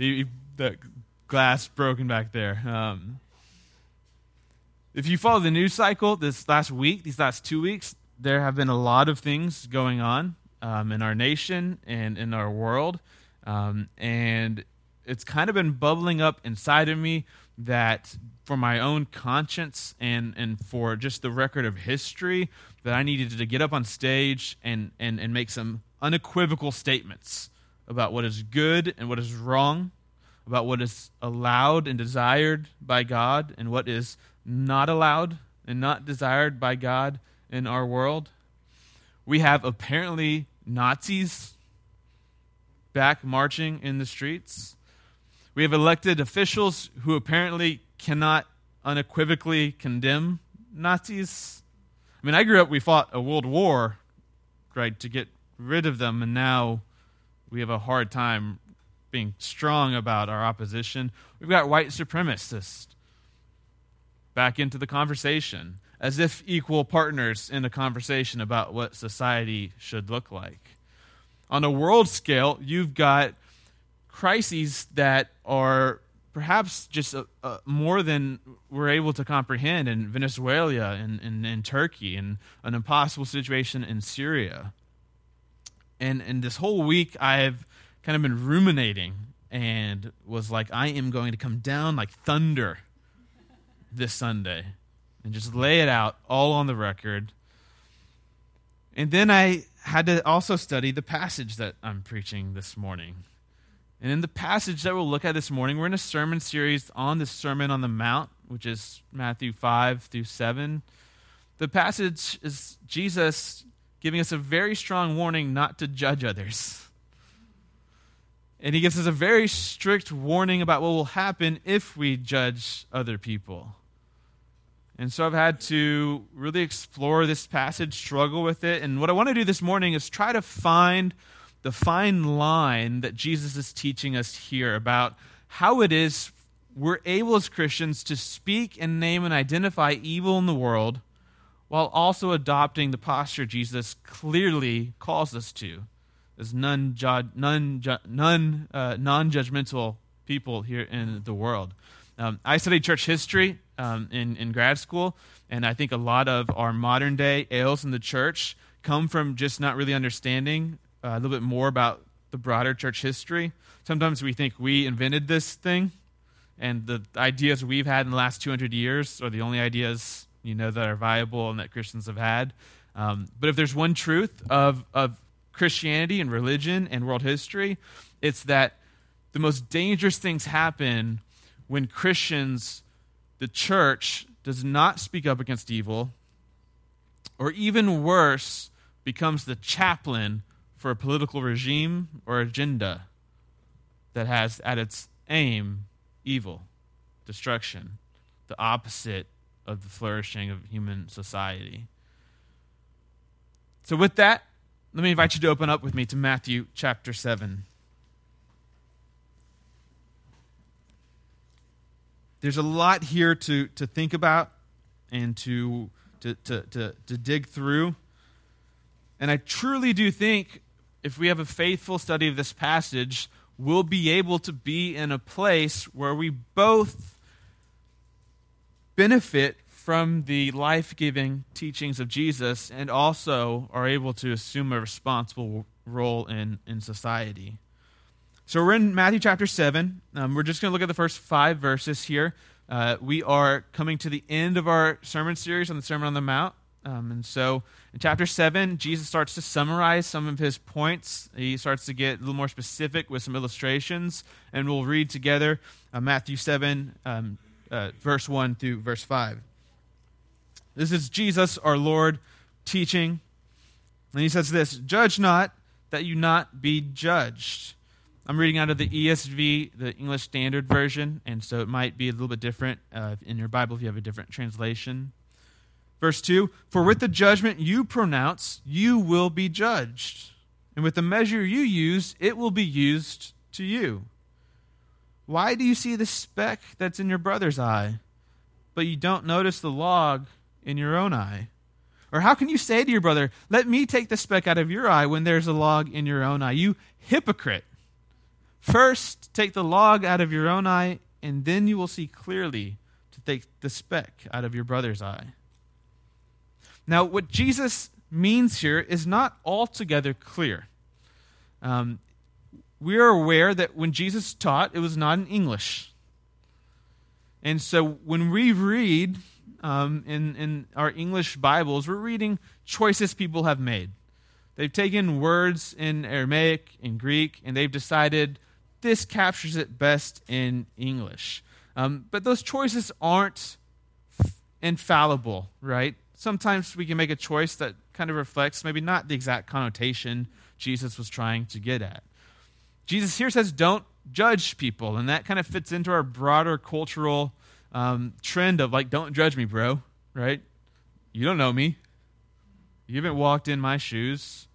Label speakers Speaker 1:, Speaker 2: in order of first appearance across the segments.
Speaker 1: The, the glass broken back there. Um, if you follow the news cycle this last week, these last two weeks, there have been a lot of things going on um, in our nation and in our world. Um, and it's kind of been bubbling up inside of me that for my own conscience and, and for just the record of history, that I needed to get up on stage and, and, and make some unequivocal statements about what is good and what is wrong, about what is allowed and desired by God and what is not allowed and not desired by God in our world. We have apparently Nazis back marching in the streets. We have elected officials who apparently cannot unequivocally condemn Nazis. I mean, I grew up, we fought a world war, right, to get rid of them, and now we have a hard time being strong about our opposition. We've got white supremacists back into the conversation as if equal partners in a conversation about what society should look like. On a world scale, you've got crises that are perhaps just a, a, more than we're able to comprehend in Venezuela and in Turkey and an impossible situation in Syria. And, and this whole week, I've kind of been ruminating and was like, I am going to come down like thunder this Sunday and just lay it out all on the record. And then I had to also study the passage that I'm preaching this morning. And in the passage that we'll look at this morning, we're in a sermon series on the Sermon on the Mount, which is Matthew 5 through 7. The passage is Jesus giving us a very strong warning not to judge others. And he gives us a very strict warning about what will happen if we judge other people. And so I've had to really explore this passage, struggle with it. And what I want to do this morning is try to find the fine line that Jesus is teaching us here about how it is we're able as Christians to speak and name and identify evil in the world while also adopting the posture Jesus clearly calls us to as none, none, none uh, non-judgmental people here in the world. Um, I studied church history um, in, in grad school, and I think a lot of our modern day ails in the church come from just not really understanding uh, a little bit more about the broader church history. Sometimes we think we invented this thing, and the ideas we've had in the last 200 years are the only ideas you know that are viable and that Christians have had. Um, but if there's one truth of, of Christianity and religion and world history, it's that the most dangerous things happen when Christians, the church, does not speak up against evil, or even worse, becomes the chaplain for a political regime or agenda that has at its aim evil, destruction, the opposite of the flourishing of human society. So, with that, let me invite you to open up with me to Matthew chapter 7. there's a lot here to, to think about and to, to, to, to, to dig through. And I truly do think if we have a faithful study of this passage, we'll be able to be in a place where we both benefit from the life giving teachings of Jesus and also are able to assume a responsible role in, in society. So we're in Matthew chapter 7. Um, we're just going to look at the first five verses here. Uh, we are coming to the end of our sermon series on the Sermon on the Mount. Um, and so in chapter 7, Jesus starts to summarize some of his points. He starts to get a little more specific with some illustrations. And we'll read together uh, Matthew 7, um, uh, verse 1 through verse 5. This is Jesus, our Lord, teaching. And he says this Judge not that you not be judged. I'm reading out of the ESV, the English Standard Version, and so it might be a little bit different uh, in your Bible if you have a different translation. Verse 2 For with the judgment you pronounce, you will be judged, and with the measure you use, it will be used to you. Why do you see the speck that's in your brother's eye, but you don't notice the log in your own eye? Or how can you say to your brother, Let me take the speck out of your eye when there's a log in your own eye? You hypocrite! First, take the log out of your own eye, and then you will see clearly to take the speck out of your brother's eye. Now, what Jesus means here is not altogether clear. Um, we are aware that when Jesus taught, it was not in English. And so when we read um, in, in our English Bibles, we're reading choices people have made. They've taken words in Aramaic, and Greek, and they've decided this captures it best in English. Um, but those choices aren't infallible, right? Sometimes we can make a choice that kind of reflects maybe not the exact connotation Jesus was trying to get at. Jesus here says, don't judge people, and that kind of fits into our broader cultural um, trend of like, don't judge me, bro, right? You don't know me. You haven't walked in my shoes.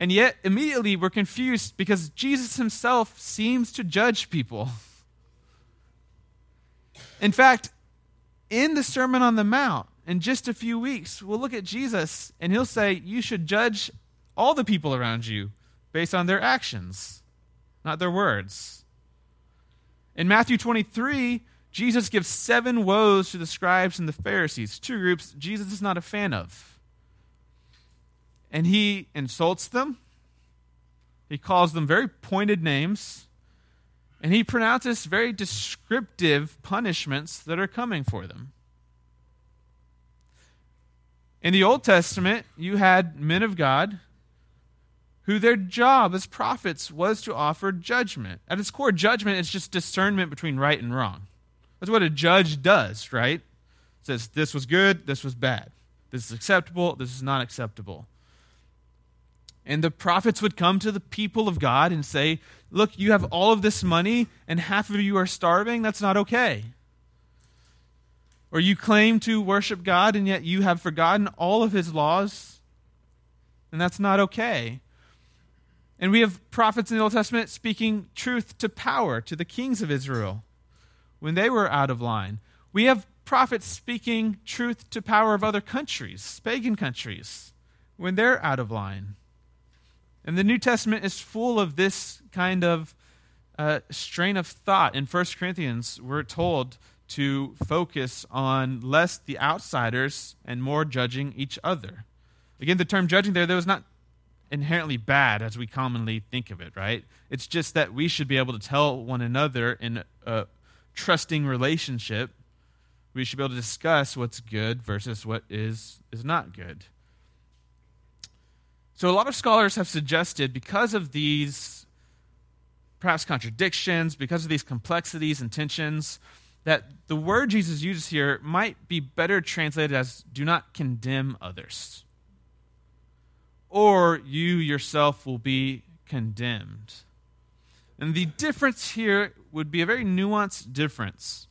Speaker 1: And yet, immediately, we're confused because Jesus himself seems to judge people. In fact, in the Sermon on the Mount, in just a few weeks, we'll look at Jesus and he'll say, You should judge all the people around you based on their actions, not their words. In Matthew 23, Jesus gives seven woes to the scribes and the Pharisees, two groups Jesus is not a fan of. And he insults them, he calls them very pointed names, and he pronounces very descriptive punishments that are coming for them. In the Old Testament, you had men of God who their job as prophets was to offer judgment. At its core, judgment is just discernment between right and wrong. That's what a judge does, right? Says this was good, this was bad. This is acceptable, this is not acceptable. And the prophets would come to the people of God and say, Look, you have all of this money and half of you are starving. That's not okay. Or you claim to worship God and yet you have forgotten all of his laws, and that's not okay. And we have prophets in the Old Testament speaking truth to power to the kings of Israel when they were out of line. We have prophets speaking truth to power of other countries, pagan countries, when they're out of line. And the New Testament is full of this kind of uh, strain of thought. In 1 Corinthians, we're told to focus on less the outsiders and more judging each other. Again, the term judging there, there was not inherently bad as we commonly think of it, right? It's just that we should be able to tell one another in a trusting relationship, we should be able to discuss what's good versus what is is not good. So a lot of scholars have suggested because of these perhaps contradictions, because of these complexities and tensions, that the word Jesus uses here might be better translated as do not condemn others or you yourself will be condemned. And the difference here would be a very nuanced difference.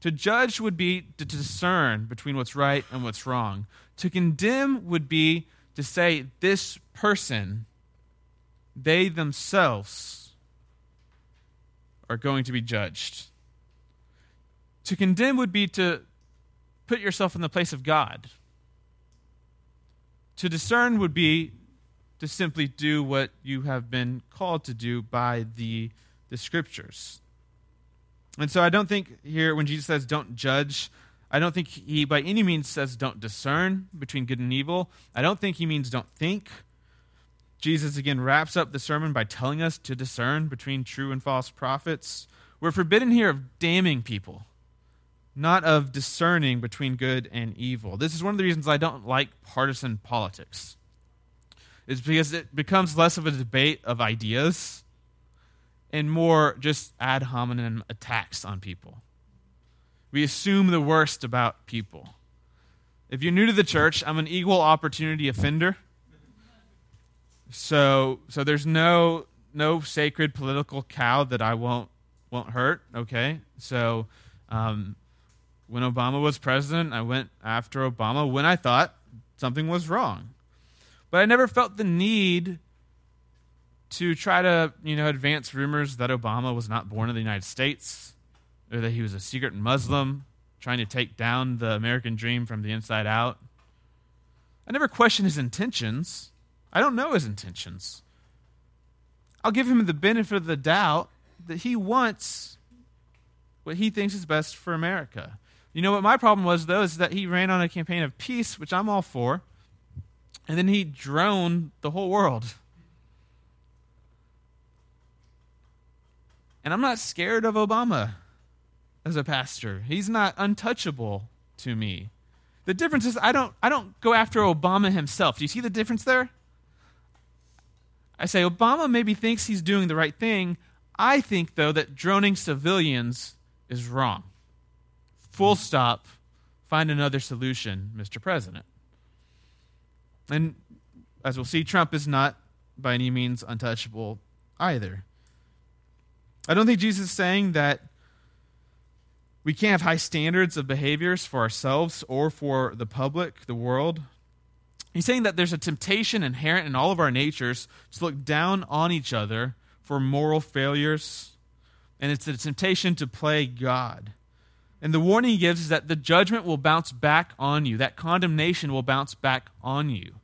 Speaker 1: To judge would be to discern between what's right and what's wrong. To condemn would be to say, this person, they themselves are going to be judged. To condemn would be to put yourself in the place of God. To discern would be to simply do what you have been called to do by the, the scriptures. And so I don't think here, when Jesus says don't judge, I don't think he by any means says don't discern between good and evil. I don't think he means don't think. Jesus again wraps up the sermon by telling us to discern between true and false prophets. We're forbidden here of damning people, not of discerning between good and evil. This is one of the reasons I don't like partisan politics is because it becomes less of a debate of ideas and more just ad hominem attacks on people. We assume the worst about people. If you're new to the church, I'm an equal opportunity offender. So, so there's no no sacred political cow that I won't won't hurt. Okay, so um, when Obama was president, I went after Obama when I thought something was wrong. But I never felt the need to try to, you know, advance rumors that Obama was not born in the United States or that he was a secret Muslim trying to take down the American dream from the inside out. I never questioned his intentions. I don't know his intentions. I'll give him the benefit of the doubt that he wants what he thinks is best for America. You know what my problem was, though, is that he ran on a campaign of peace, which I'm all for, and then he droned the whole world. And I'm not scared of Obama as a pastor. He's not untouchable to me. The difference is I don't I don't go after Obama himself. Do you see the difference there? I say Obama maybe thinks he's doing the right thing. I think though that droning civilians is wrong. Full stop. Find another solution, Mr. President. And as we'll see, Trump is not by any means untouchable either. I don't think Jesus is saying that we can't have high standards of behaviors for ourselves or for the public, the world. He's saying that there's a temptation inherent in all of our natures to look down on each other for moral failures, and it's a temptation to play God. And the warning he gives is that the judgment will bounce back on you, that condemnation will bounce back on you.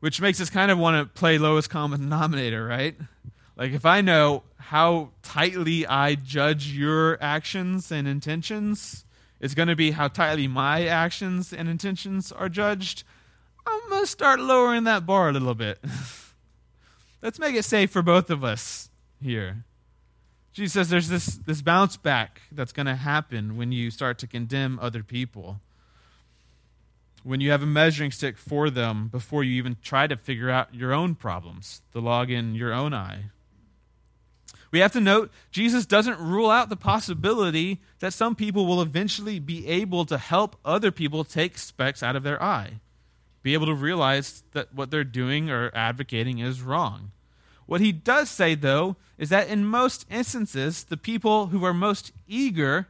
Speaker 1: Which makes us kind of want to play lowest common denominator, right? Like, if I know how tightly I judge your actions and intentions, it's going to be how tightly my actions and intentions are judged. I'm going to start lowering that bar a little bit. Let's make it safe for both of us here. Jesus says there's this, this bounce back that's going to happen when you start to condemn other people. When you have a measuring stick for them before you even try to figure out your own problems, the log in your own eye. We have to note Jesus doesn't rule out the possibility that some people will eventually be able to help other people take specks out of their eye, be able to realize that what they're doing or advocating is wrong. What he does say, though, is that in most instances, the people who are most eager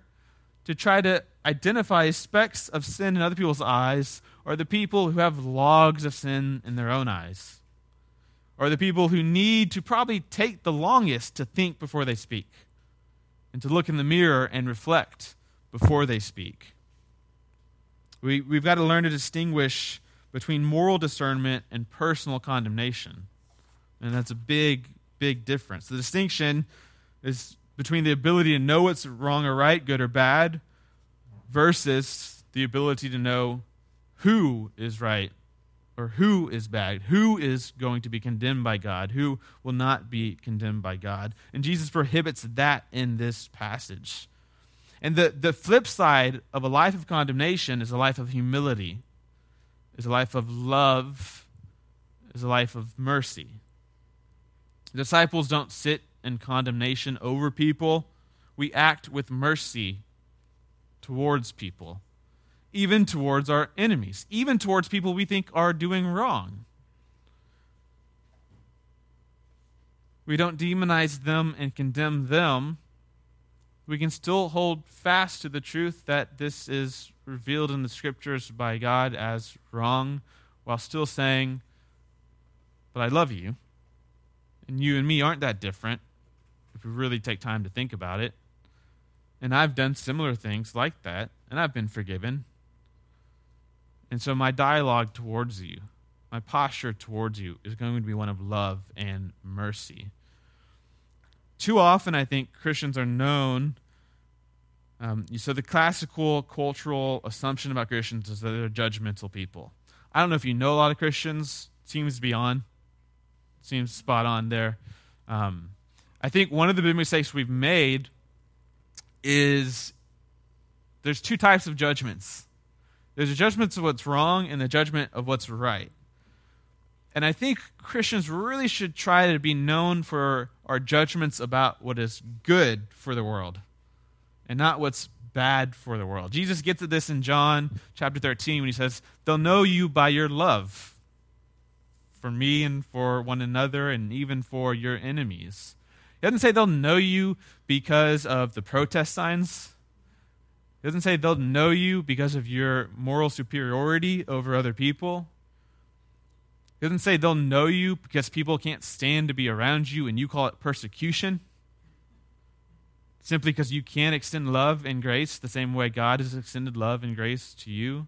Speaker 1: to try to identify specks of sin in other people's eyes are the people who have logs of sin in their own eyes are the people who need to probably take the longest to think before they speak and to look in the mirror and reflect before they speak. We, we've got to learn to distinguish between moral discernment and personal condemnation. And that's a big, big difference. The distinction is between the ability to know what's wrong or right, good or bad, versus the ability to know who is right or who is bad, who is going to be condemned by God, who will not be condemned by God. And Jesus prohibits that in this passage. And the, the flip side of a life of condemnation is a life of humility, is a life of love, is a life of mercy. Disciples don't sit in condemnation over people, we act with mercy towards people even towards our enemies, even towards people we think are doing wrong. We don't demonize them and condemn them. We can still hold fast to the truth that this is revealed in the scriptures by God as wrong, while still saying, But I love you. And you and me aren't that different if we really take time to think about it. And I've done similar things like that, and I've been forgiven. And so my dialogue towards you, my posture towards you is going to be one of love and mercy. Too often, I think Christians are known. Um, so, the classical cultural assumption about Christians is that they're judgmental people. I don't know if you know a lot of Christians, seems to be on, seems spot on there. Um, I think one of the big mistakes we've made is there's two types of judgments there's a judgment of what's wrong and the judgment of what's right. And I think Christians really should try to be known for our judgments about what is good for the world and not what's bad for the world. Jesus gets at this in John chapter 13 when he says, They'll know you by your love for me and for one another and even for your enemies. He doesn't say they'll know you because of the protest signs it doesn't say they'll know you because of your moral superiority over other people. It doesn't say they'll know you because people can't stand to be around you and you call it persecution. Simply because you can't extend love and grace the same way God has extended love and grace to you.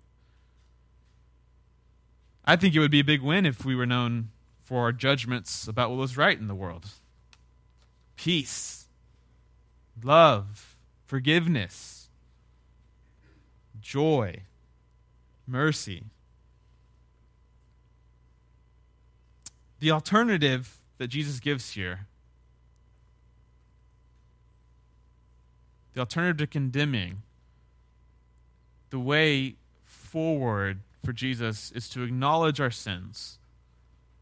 Speaker 1: I think it would be a big win if we were known for our judgments about what was right in the world. Peace, love, forgiveness, joy, mercy. The alternative that Jesus gives here, the alternative to condemning, the way forward for Jesus is to acknowledge our sins.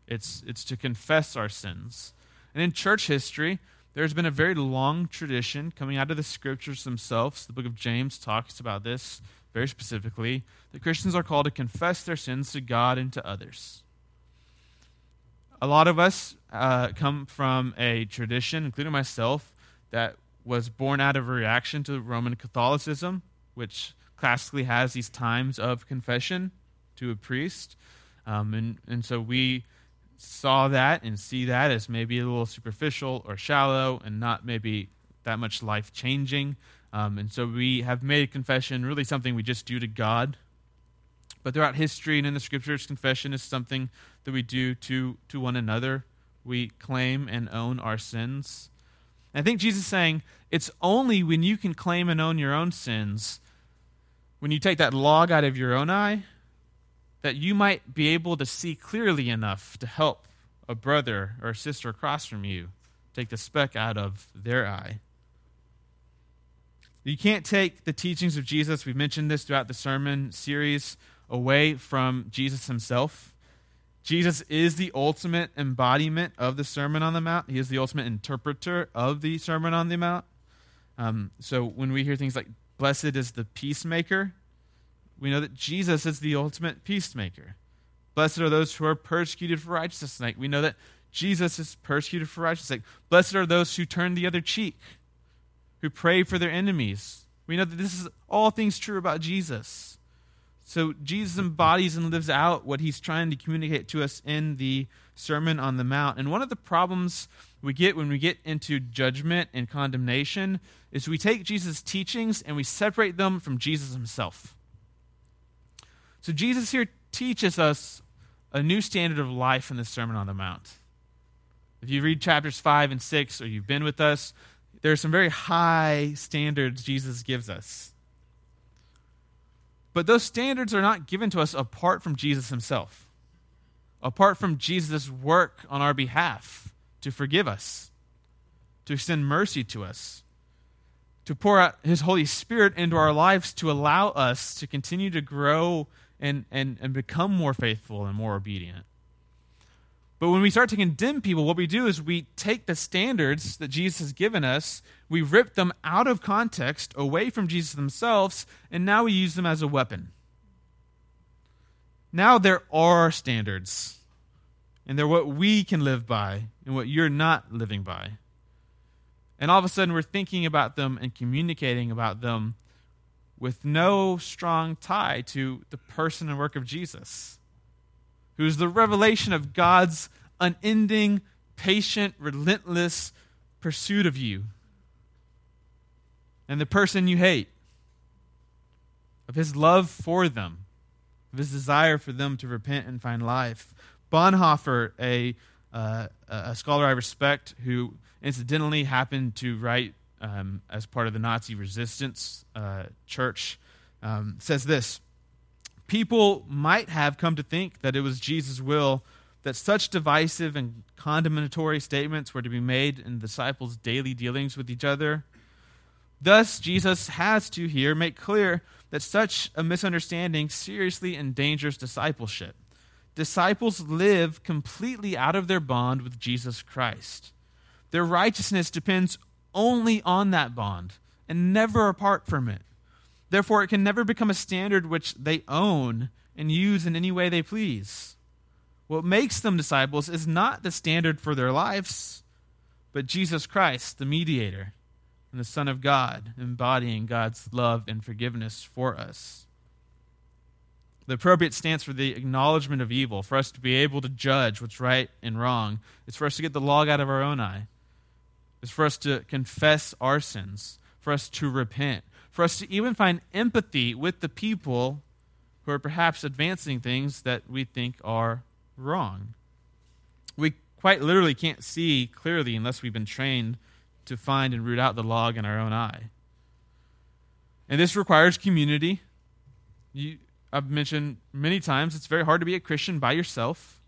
Speaker 1: It's, it's to confess our sins. And in church history, there's been a very long tradition coming out of the scriptures themselves. The book of James talks about this very specifically that Christians are called to confess their sins to God and to others. A lot of us uh, come from a tradition, including myself, that was born out of a reaction to Roman Catholicism, which classically has these times of confession to a priest. Um, and, and so we saw that and see that as maybe a little superficial or shallow and not maybe that much life changing. Um, and so we have made confession really something we just do to God. But throughout history and in the scriptures, confession is something that we do to, to one another. We claim and own our sins. And I think Jesus is saying it's only when you can claim and own your own sins, when you take that log out of your own eye, that you might be able to see clearly enough to help a brother or a sister across from you take the speck out of their eye. You can't take the teachings of Jesus, we've mentioned this throughout the sermon series, away from Jesus himself. Jesus is the ultimate embodiment of the Sermon on the Mount. He is the ultimate interpreter of the Sermon on the Mount. Um, so when we hear things like, blessed is the peacemaker, we know that Jesus is the ultimate peacemaker. Blessed are those who are persecuted for righteousness' sake. We know that Jesus is persecuted for righteousness' sake. Blessed are those who turn the other cheek, who pray for their enemies. We know that this is all things true about Jesus. So Jesus embodies and lives out what he's trying to communicate to us in the Sermon on the Mount. And one of the problems we get when we get into judgment and condemnation is we take Jesus' teachings and we separate them from Jesus himself. So Jesus here teaches us a new standard of life in the Sermon on the Mount. If you read chapters 5 and 6, or you've been with us, there are some very high standards Jesus gives us. But those standards are not given to us apart from Jesus himself, apart from Jesus' work on our behalf to forgive us, to extend mercy to us, to pour out his Holy Spirit into our lives to allow us to continue to grow and, and, and become more faithful and more obedient. But when we start to condemn people, what we do is we take the standards that Jesus has given us, we rip them out of context, away from Jesus themselves, and now we use them as a weapon. Now there are standards, and they're what we can live by and what you're not living by. And all of a sudden, we're thinking about them and communicating about them with no strong tie to the person and work of Jesus, who's the revelation of God's unending, patient, relentless pursuit of you and the person you hate, of his love for them, of his desire for them to repent and find life. Bonhoeffer, a, uh, a scholar I respect, who incidentally happened to write um, as part of the Nazi resistance uh, church, um, says this People might have come to think that it was Jesus' will that such divisive and condemnatory statements were to be made in the disciples' daily dealings with each other. Thus, Jesus has to here make clear that such a misunderstanding seriously endangers discipleship. Disciples live completely out of their bond with Jesus Christ. Their righteousness depends only on that bond and never apart from it. Therefore, it can never become a standard which they own and use in any way they please. What makes them disciples is not the standard for their lives, but Jesus Christ, the mediator, and the Son of God, embodying God's love and forgiveness for us. The appropriate stance for the acknowledgement of evil, for us to be able to judge what's right and wrong, is for us to get the log out of our own eye is for us to confess our sins, for us to repent, for us to even find empathy with the people who are perhaps advancing things that we think are wrong. We quite literally can't see clearly unless we've been trained to find and root out the log in our own eye. And this requires community. You, I've mentioned many times it's very hard to be a Christian by yourself.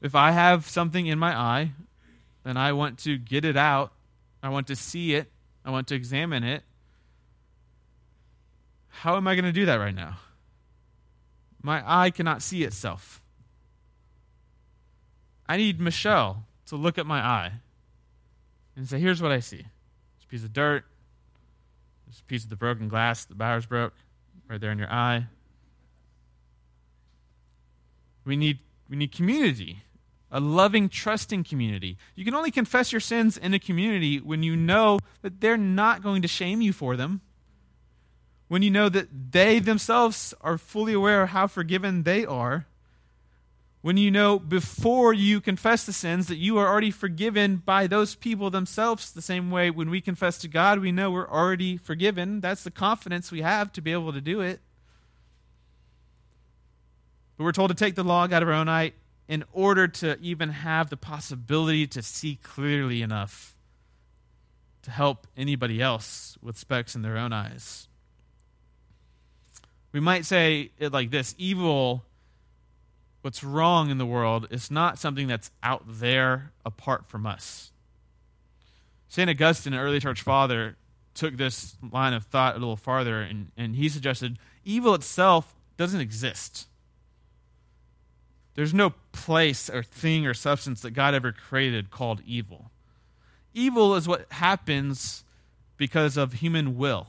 Speaker 1: If I have something in my eye and I want to get it out, I want to see it, I want to examine it, how am I going to do that right now? My eye cannot see itself. I need Michelle to look at my eye and say, here's what I see. This piece of dirt, this piece of the broken glass the Bowers broke, right there in your eye. We need, we need community, a loving, trusting community. You can only confess your sins in a community when you know that they're not going to shame you for them, when you know that they themselves are fully aware of how forgiven they are when you know before you confess the sins that you are already forgiven by those people themselves, the same way when we confess to God, we know we're already forgiven. That's the confidence we have to be able to do it. But we're told to take the log out of our own eye in order to even have the possibility to see clearly enough to help anybody else with specks in their own eyes. We might say it like this evil what's wrong in the world is not something that's out there apart from us. St. Augustine, an early church father, took this line of thought a little farther, and, and he suggested evil itself doesn't exist. There's no place or thing or substance that God ever created called evil. Evil is what happens because of human will.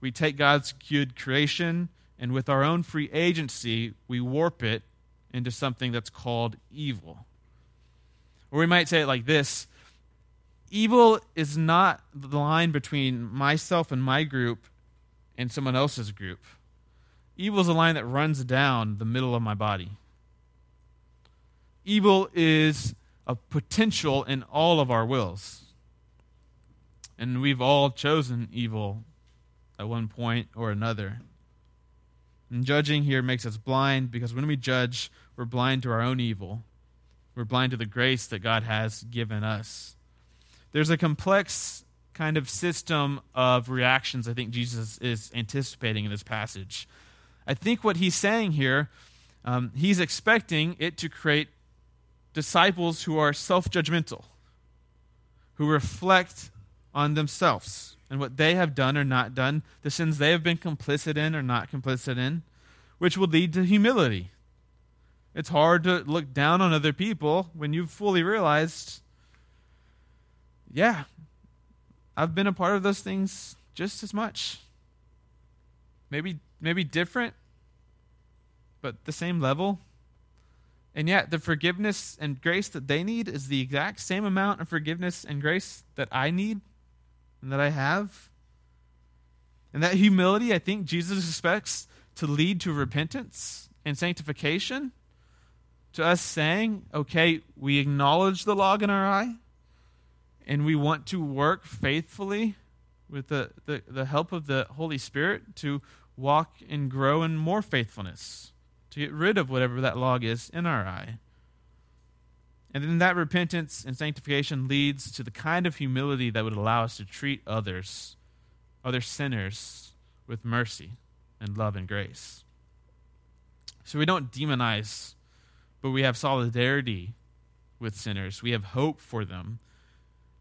Speaker 1: We take God's good creation, and with our own free agency, we warp it into something that's called evil. Or we might say it like this Evil is not the line between myself and my group and someone else's group. Evil is a line that runs down the middle of my body. Evil is a potential in all of our wills. And we've all chosen evil at one point or another. And judging here makes us blind because when we judge, we're blind to our own evil. We're blind to the grace that God has given us. There's a complex kind of system of reactions I think Jesus is anticipating in this passage. I think what he's saying here, um, he's expecting it to create disciples who are self judgmental, who reflect on themselves and what they have done or not done, the sins they have been complicit in or not complicit in, which will lead to humility. It's hard to look down on other people when you've fully realized, yeah, I've been a part of those things just as much. Maybe maybe different, but the same level. And yet the forgiveness and grace that they need is the exact same amount of forgiveness and grace that I need and that I have. And that humility, I think Jesus expects to lead to repentance and sanctification to us saying, okay, we acknowledge the log in our eye and we want to work faithfully with the, the, the help of the Holy Spirit to walk and grow in more faithfulness, to get rid of whatever that log is in our eye. And then that repentance and sanctification leads to the kind of humility that would allow us to treat others, other sinners, with mercy and love and grace. So we don't demonize but we have solidarity with sinners. We have hope for them.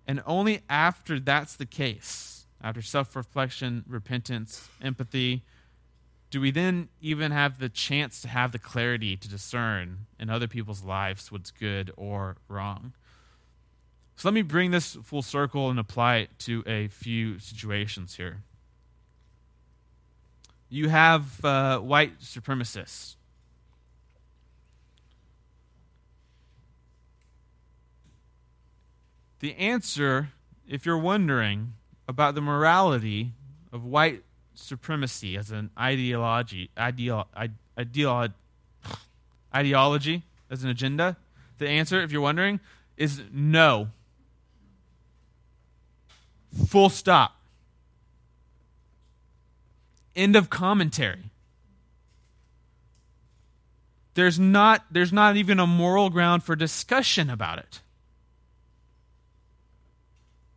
Speaker 1: And only after that's the case, after self reflection, repentance, empathy, do we then even have the chance to have the clarity to discern in other people's lives what's good or wrong. So let me bring this full circle and apply it to a few situations here. You have uh, white supremacists The answer, if you're wondering about the morality of white supremacy as an ideology, ideology, as an agenda, the answer, if you're wondering, is no. Full stop. End of commentary. there's not, there's not even a moral ground for discussion about it.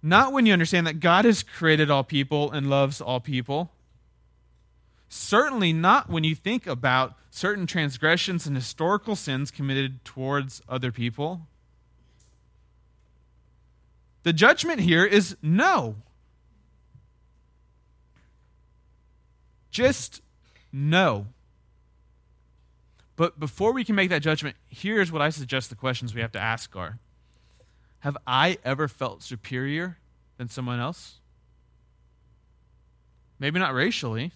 Speaker 1: Not when you understand that God has created all people and loves all people. Certainly not when you think about certain transgressions and historical sins committed towards other people. The judgment here is no. Just no. But before we can make that judgment, here's what I suggest the questions we have to ask are Have I ever felt superior than someone else? Maybe not racially,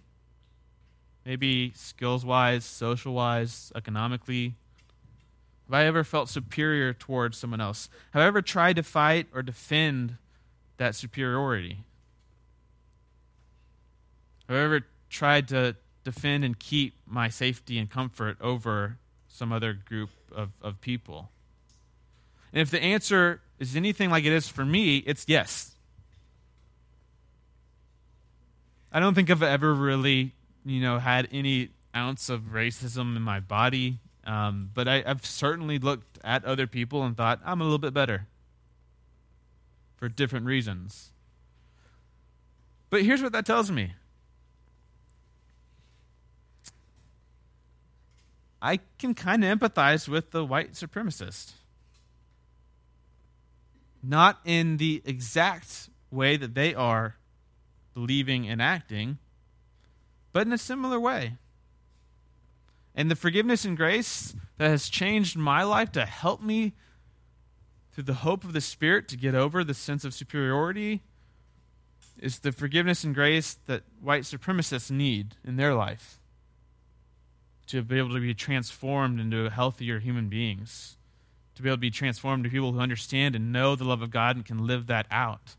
Speaker 1: maybe skills wise, social wise, economically. Have I ever felt superior towards someone else? Have I ever tried to fight or defend that superiority? Have I ever tried to defend and keep my safety and comfort over some other group of, of people? And if the answer is anything like it is for me, it's yes. I don't think I've ever really, you know, had any ounce of racism in my body, um, but I, I've certainly looked at other people and thought, I'm a little bit better for different reasons. But here's what that tells me I can kind of empathize with the white supremacist. Not in the exact way that they are believing and acting, but in a similar way. And the forgiveness and grace that has changed my life to help me through the hope of the Spirit to get over the sense of superiority is the forgiveness and grace that white supremacists need in their life to be able to be transformed into healthier human beings, to be able to be transformed to people who understand and know the love of God and can live that out.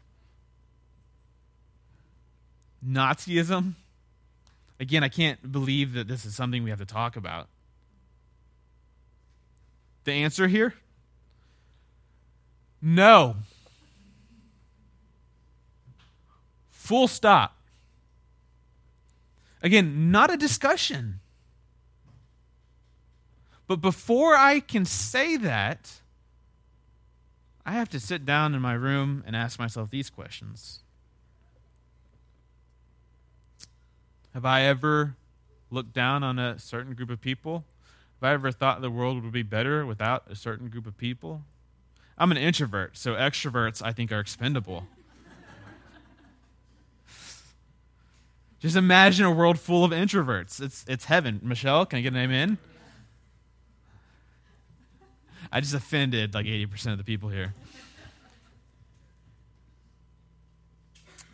Speaker 1: Nazism, again, I can't believe that this is something we have to talk about. The answer here? No. Full stop. Again, not a discussion. But before I can say that, I have to sit down in my room and ask myself these questions Have I ever looked down on a certain group of people? Have I ever thought the world would be better without a certain group of people? I'm an introvert, so extroverts I think are expendable. Just imagine a world full of introverts. It's, it's heaven. Michelle, can I get an amen? I just offended like 80% of the people here.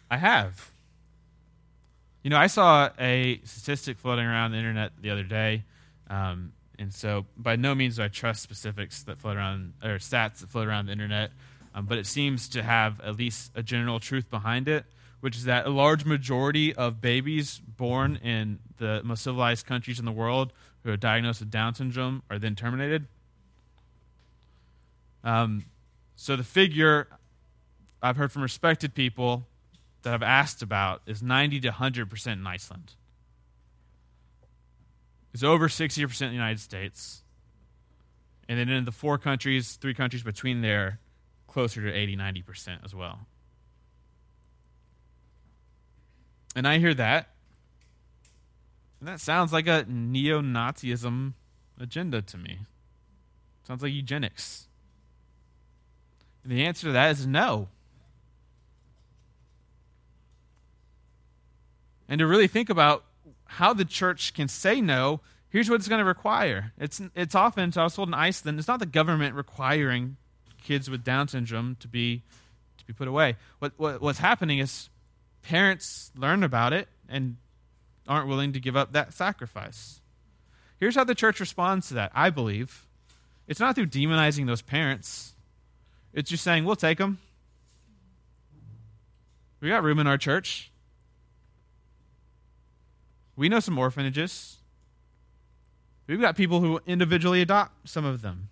Speaker 1: I have. You know, I saw a statistic floating around the internet the other day, um, and so by no means do I trust specifics that float around or stats that float around the internet, um, but it seems to have at least a general truth behind it, which is that a large majority of babies born in the most civilized countries in the world who are diagnosed with Down syndrome are then terminated. Um, so the figure I've heard from respected people that I've asked about is 90 to 100% in Iceland. It's over 60% in the United States. And then in the four countries, three countries between there, closer to 80, 90% as well. And I hear that. And that sounds like a neo Nazism agenda to me. Sounds like eugenics. And the answer to that is no. And to really think about how the church can say no, here's what it's going to require. It's, it's often, so I was told in Iceland, it's not the government requiring kids with Down syndrome to be, to be put away. What, what, what's happening is parents learn about it and aren't willing to give up that sacrifice. Here's how the church responds to that, I believe. It's not through demonizing those parents, it's just saying, we'll take them. We got room in our church. We know some orphanages. We've got people who individually adopt some of them.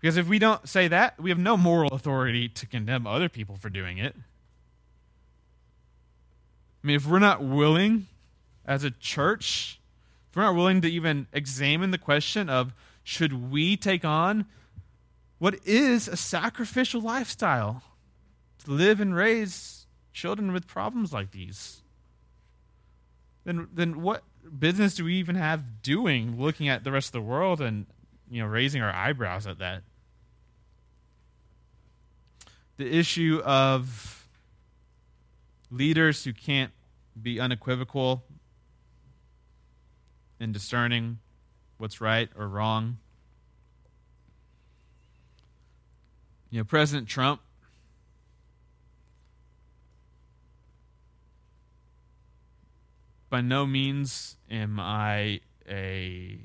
Speaker 1: Because if we don't say that, we have no moral authority to condemn other people for doing it. I mean, if we're not willing as a church if we're not willing to even examine the question of should we take on what is a sacrificial lifestyle to live and raise children with problems like these, then, then what business do we even have doing looking at the rest of the world and you know raising our eyebrows at that? The issue of leaders who can't be unequivocal in discerning what's right or wrong. You know, President Trump by no means am I a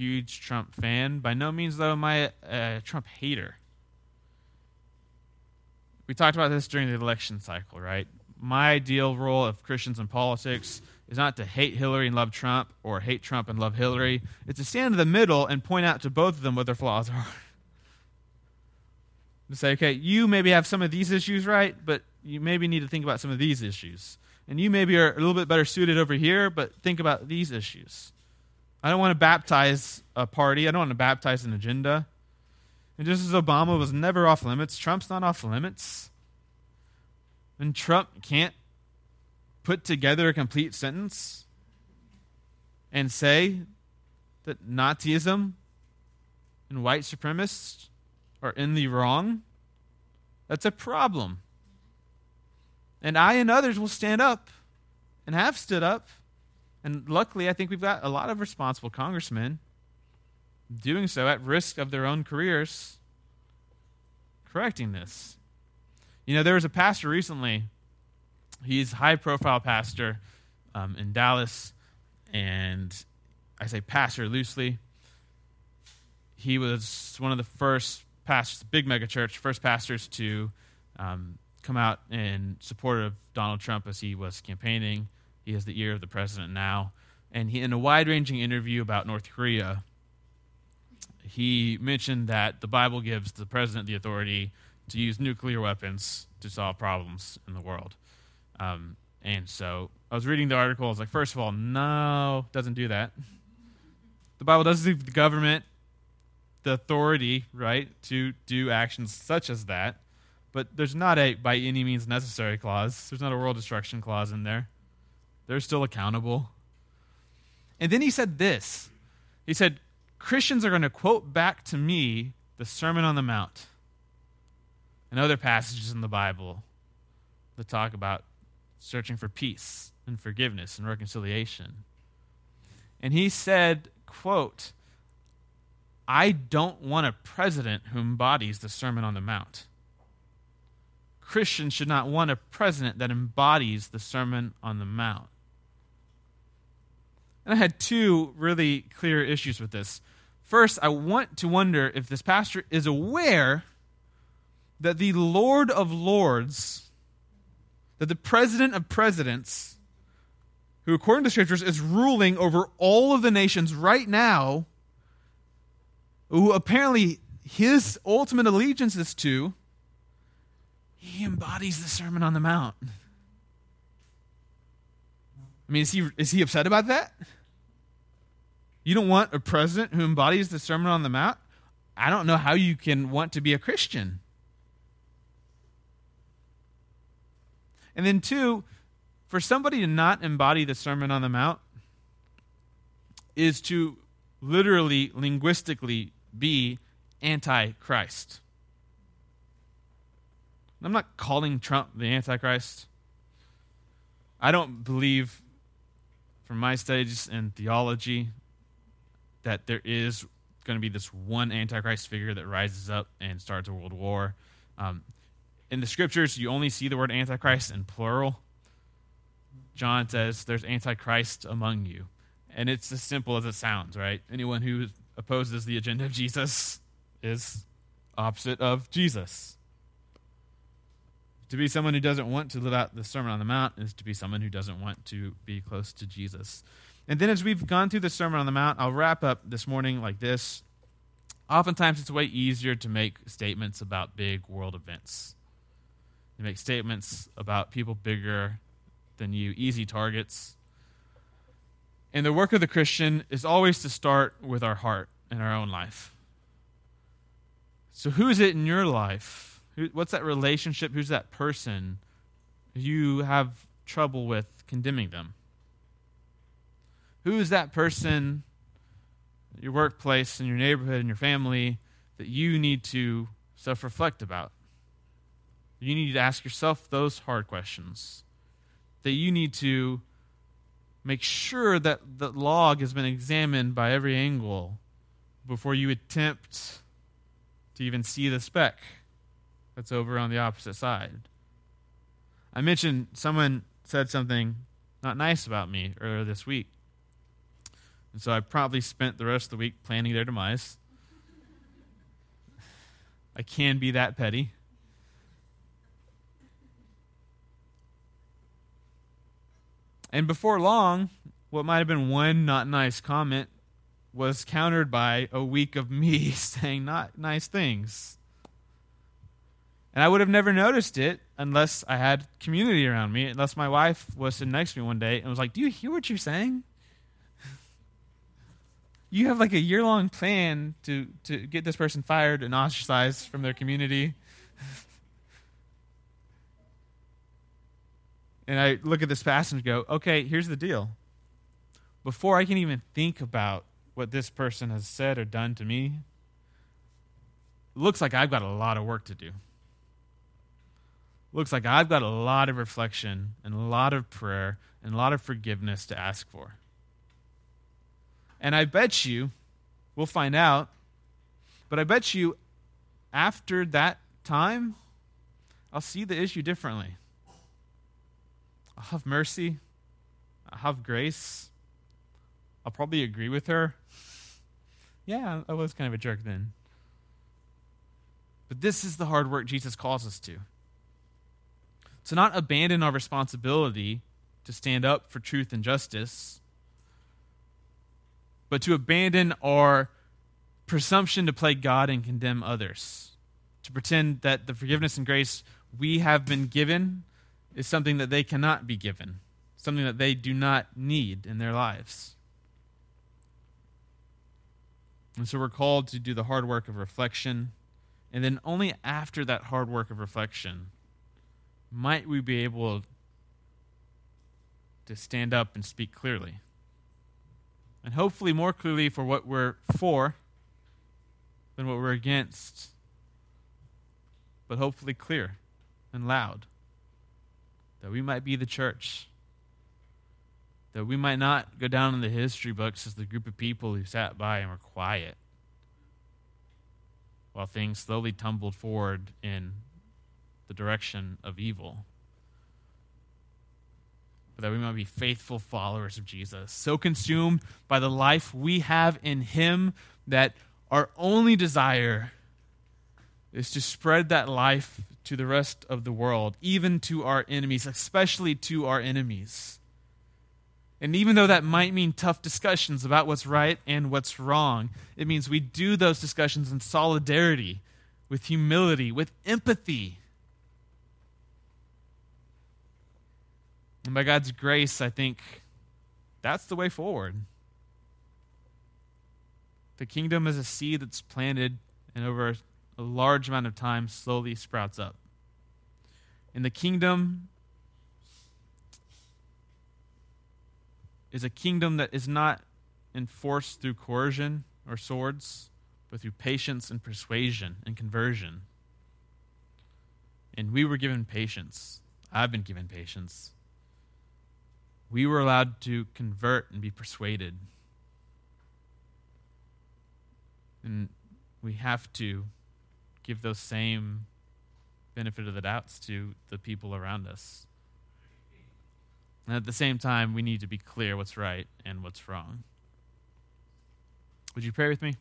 Speaker 1: huge Trump fan. By no means, though, am I a Trump hater. We talked about this during the election cycle, right? My ideal role of Christians in politics is not to hate Hillary and love Trump or hate Trump and love Hillary. It's to stand in the middle and point out to both of them what their flaws are. to say, okay, you maybe have some of these issues right, but you maybe need to think about some of these issues. And you maybe are a little bit better suited over here, but think about these issues. I don't want to baptize a party. I don't want to baptize an agenda. And just as Obama was never off limits, Trump's not off limits. And Trump can't put together a complete sentence and say that Nazism and white supremacists are in the wrong, that's a problem. And I and others will stand up and have stood up. And luckily, I think we've got a lot of responsible congressmen doing so at risk of their own careers, correcting this. You know, there was a pastor recently he's a high profile pastor um, in Dallas, and I say pastor loosely. He was one of the first pastors, big mega church, first pastors to um, come out in support of Donald Trump as he was campaigning. He has the ear of the president now. And he, in a wide ranging interview about North Korea, he mentioned that the Bible gives the president the authority to use nuclear weapons to solve problems in the world. Um, and so I was reading the article. I was like, first of all, no, doesn't do that. The Bible doesn't give the government the authority, right, to do actions such as that. But there's not a by any means necessary clause. There's not a world destruction clause in there. They're still accountable. And then he said this. He said, Christians are going to quote back to me the Sermon on the Mount and other passages in the Bible that talk about searching for peace and forgiveness and reconciliation. And he said, quote, I don't want a president who embodies the Sermon on the Mount. Christians should not want a president that embodies the Sermon on the Mount. And I had two really clear issues with this. First, I want to wonder if this pastor is aware that the Lord of Lords that the president of presidents, who according to scriptures is ruling over all of the nations right now, who apparently his ultimate allegiance is to, he embodies the Sermon on the Mount. I mean, is he, is he upset about that? You don't want a president who embodies the Sermon on the Mount? I don't know how you can want to be a Christian. And then, two, for somebody to not embody the Sermon on the Mount is to literally, linguistically be anti Christ. I'm not calling Trump the Antichrist. I don't believe, from my studies in theology, that there is going to be this one Antichrist figure that rises up and starts a world war. Um, in the scriptures, you only see the word Antichrist in plural. John says there's Antichrist among you. And it's as simple as it sounds, right? Anyone who opposes the agenda of Jesus is opposite of Jesus. To be someone who doesn't want to live out the Sermon on the Mount is to be someone who doesn't want to be close to Jesus. And then as we've gone through the Sermon on the Mount, I'll wrap up this morning like this. Oftentimes, it's way easier to make statements about big world events. You make statements about people bigger than you, easy targets. And the work of the Christian is always to start with our heart and our own life. So, who is it in your life? What's that relationship? Who's that person you have trouble with condemning them? Who is that person, your workplace, in your neighborhood, in your family, that you need to self reflect about? You need to ask yourself those hard questions. That you need to make sure that the log has been examined by every angle before you attempt to even see the speck that's over on the opposite side. I mentioned someone said something not nice about me earlier this week. And so I probably spent the rest of the week planning their demise. I can be that petty. And before long, what might have been one not nice comment was countered by a week of me saying not nice things. And I would have never noticed it unless I had community around me, unless my wife was sitting next to me one day and was like, Do you hear what you're saying? you have like a year long plan to, to get this person fired and ostracized from their community. and I look at this passage and go, okay, here's the deal. Before I can even think about what this person has said or done to me, looks like I've got a lot of work to do. Looks like I've got a lot of reflection and a lot of prayer and a lot of forgiveness to ask for. And I bet you, we'll find out, but I bet you after that time, I'll see the issue differently. I'll have mercy, I'll have grace. I'll probably agree with her. Yeah, I was kind of a jerk then. But this is the hard work Jesus calls us to. To not abandon our responsibility to stand up for truth and justice, but to abandon our presumption to play God and condemn others, to pretend that the forgiveness and grace we have been given is something that they cannot be given, something that they do not need in their lives. And so we're called to do the hard work of reflection. And then only after that hard work of reflection might we be able to stand up and speak clearly and hopefully more clearly for what we're for than what we're against, but hopefully clear and loud. That we might be the church. That we might not go down in the history books as the group of people who sat by and were quiet while things slowly tumbled forward in the direction of evil but that we might be faithful followers of Jesus, so consumed by the life we have in Him that our only desire is to spread that life to the rest of the world, even to our enemies, especially to our enemies. And even though that might mean tough discussions about what's right and what's wrong, it means we do those discussions in solidarity, with humility, with empathy And by God's grace, I think that's the way forward. The kingdom is a seed that's planted and over a large amount of time slowly sprouts up. And the kingdom is a kingdom that is not enforced through coercion or swords, but through patience and persuasion and conversion. And we were given patience. I've been given patience we were allowed to convert and be persuaded. And we have to give those same benefit of the doubts to the people around us. And at the same time, we need to be clear what's right and what's wrong. Would you pray with me?